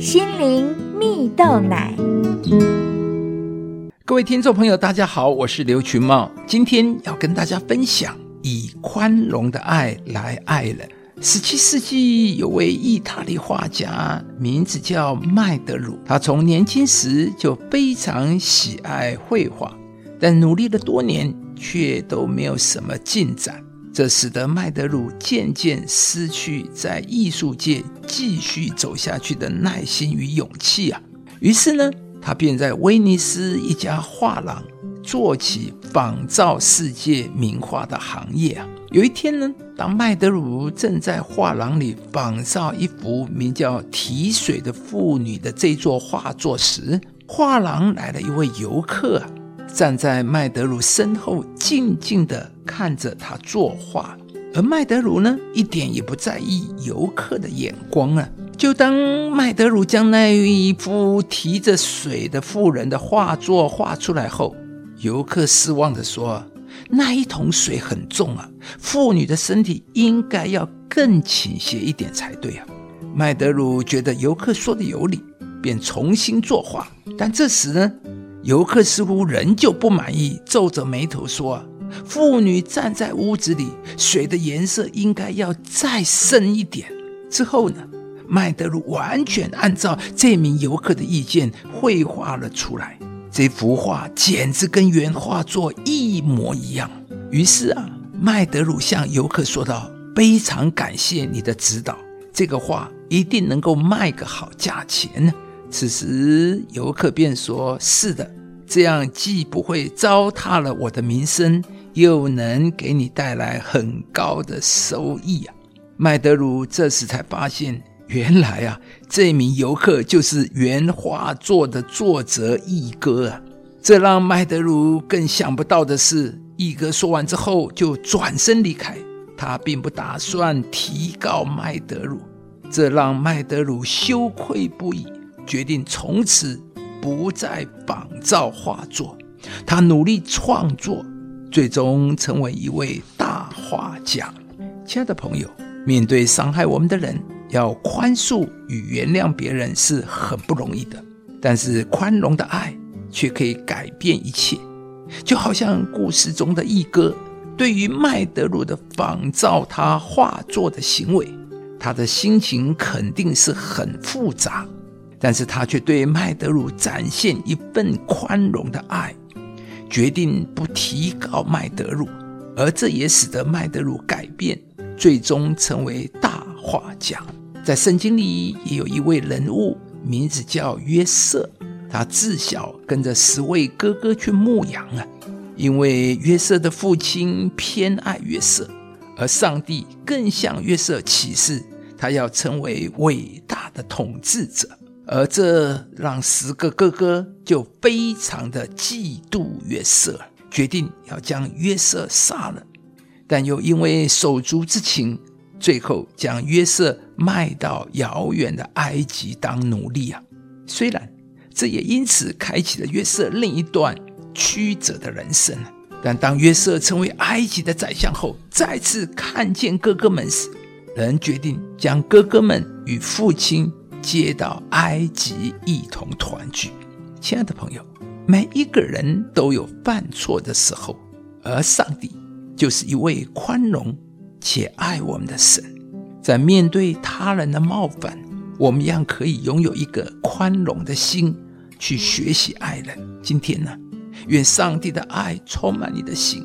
心灵蜜豆奶。各位听众朋友，大家好，我是刘群茂，今天要跟大家分享以宽容的爱来爱人。十七世纪有位意大利画家，名字叫麦德鲁，他从年轻时就非常喜爱绘画，但努力了多年，却都没有什么进展。这使得麦德鲁渐渐失去在艺术界继续走下去的耐心与勇气啊！于是呢，他便在威尼斯一家画廊做起仿造世界名画的行业啊！有一天呢，当麦德鲁正在画廊里仿造一幅名叫《提水的妇女》的这座画作时，画廊来了一位游客！站在麦德鲁身后，静静地看着他作画，而麦德鲁呢，一点也不在意游客的眼光啊。就当麦德鲁将那一幅提着水的妇人的画作画出来后，游客失望地说：“那一桶水很重啊，妇女的身体应该要更倾斜一点才对啊。”麦德鲁觉得游客说的有理，便重新作画。但这时呢？游客似乎仍旧不满意，皱着眉头说：“妇女站在屋子里，水的颜色应该要再深一点。”之后呢，麦德鲁完全按照这名游客的意见绘画了出来。这幅画简直跟原画作一模一样。于是啊，麦德鲁向游客说道：“非常感谢你的指导，这个画一定能够卖个好价钱呢。”此时，游客便说：“是的，这样既不会糟蹋了我的名声，又能给你带来很高的收益啊！”麦德鲁这时才发现，原来啊，这名游客就是原画作的作者易哥啊！这让麦德鲁更想不到的是，易哥说完之后就转身离开，他并不打算提告麦德鲁，这让麦德鲁羞愧不已。决定从此不再仿造画作，他努力创作，最终成为一位大画家。亲爱的朋友，面对伤害我们的人，要宽恕与原谅别人是很不容易的，但是宽容的爱却可以改变一切。就好像故事中的一哥，对于麦德鲁的仿造他画作的行为，他的心情肯定是很复杂。但是他却对麦德鲁展现一份宽容的爱，决定不提高麦德鲁，而这也使得麦德鲁改变，最终成为大画家。在圣经里也有一位人物，名字叫约瑟，他自小跟着十位哥哥去牧羊啊，因为约瑟的父亲偏爱约瑟，而上帝更向约瑟启示，他要成为伟大的统治者。而这让十个哥哥就非常的嫉妒约瑟，决定要将约瑟杀了，但又因为手足之情，最后将约瑟卖到遥远的埃及当奴隶啊！虽然这也因此开启了约瑟另一段曲折的人生，但当约瑟成为埃及的宰相后，再次看见哥哥们时，人决定将哥哥们与父亲。接到埃及一同团聚，亲爱的朋友，每一个人都有犯错的时候，而上帝就是一位宽容且爱我们的神。在面对他人的冒犯，我们一样可以拥有一个宽容的心，去学习爱人。今天呢，愿上帝的爱充满你的心，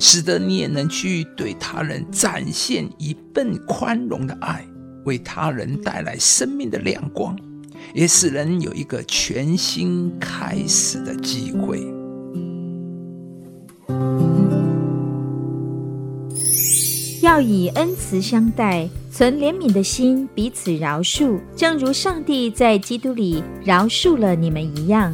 使得你也能去对他人展现一份宽容的爱。为他人带来生命的亮光，也使人有一个全新开始的机会。要以恩慈相待，存怜悯的心，彼此饶恕，正如上帝在基督里饶恕了你们一样。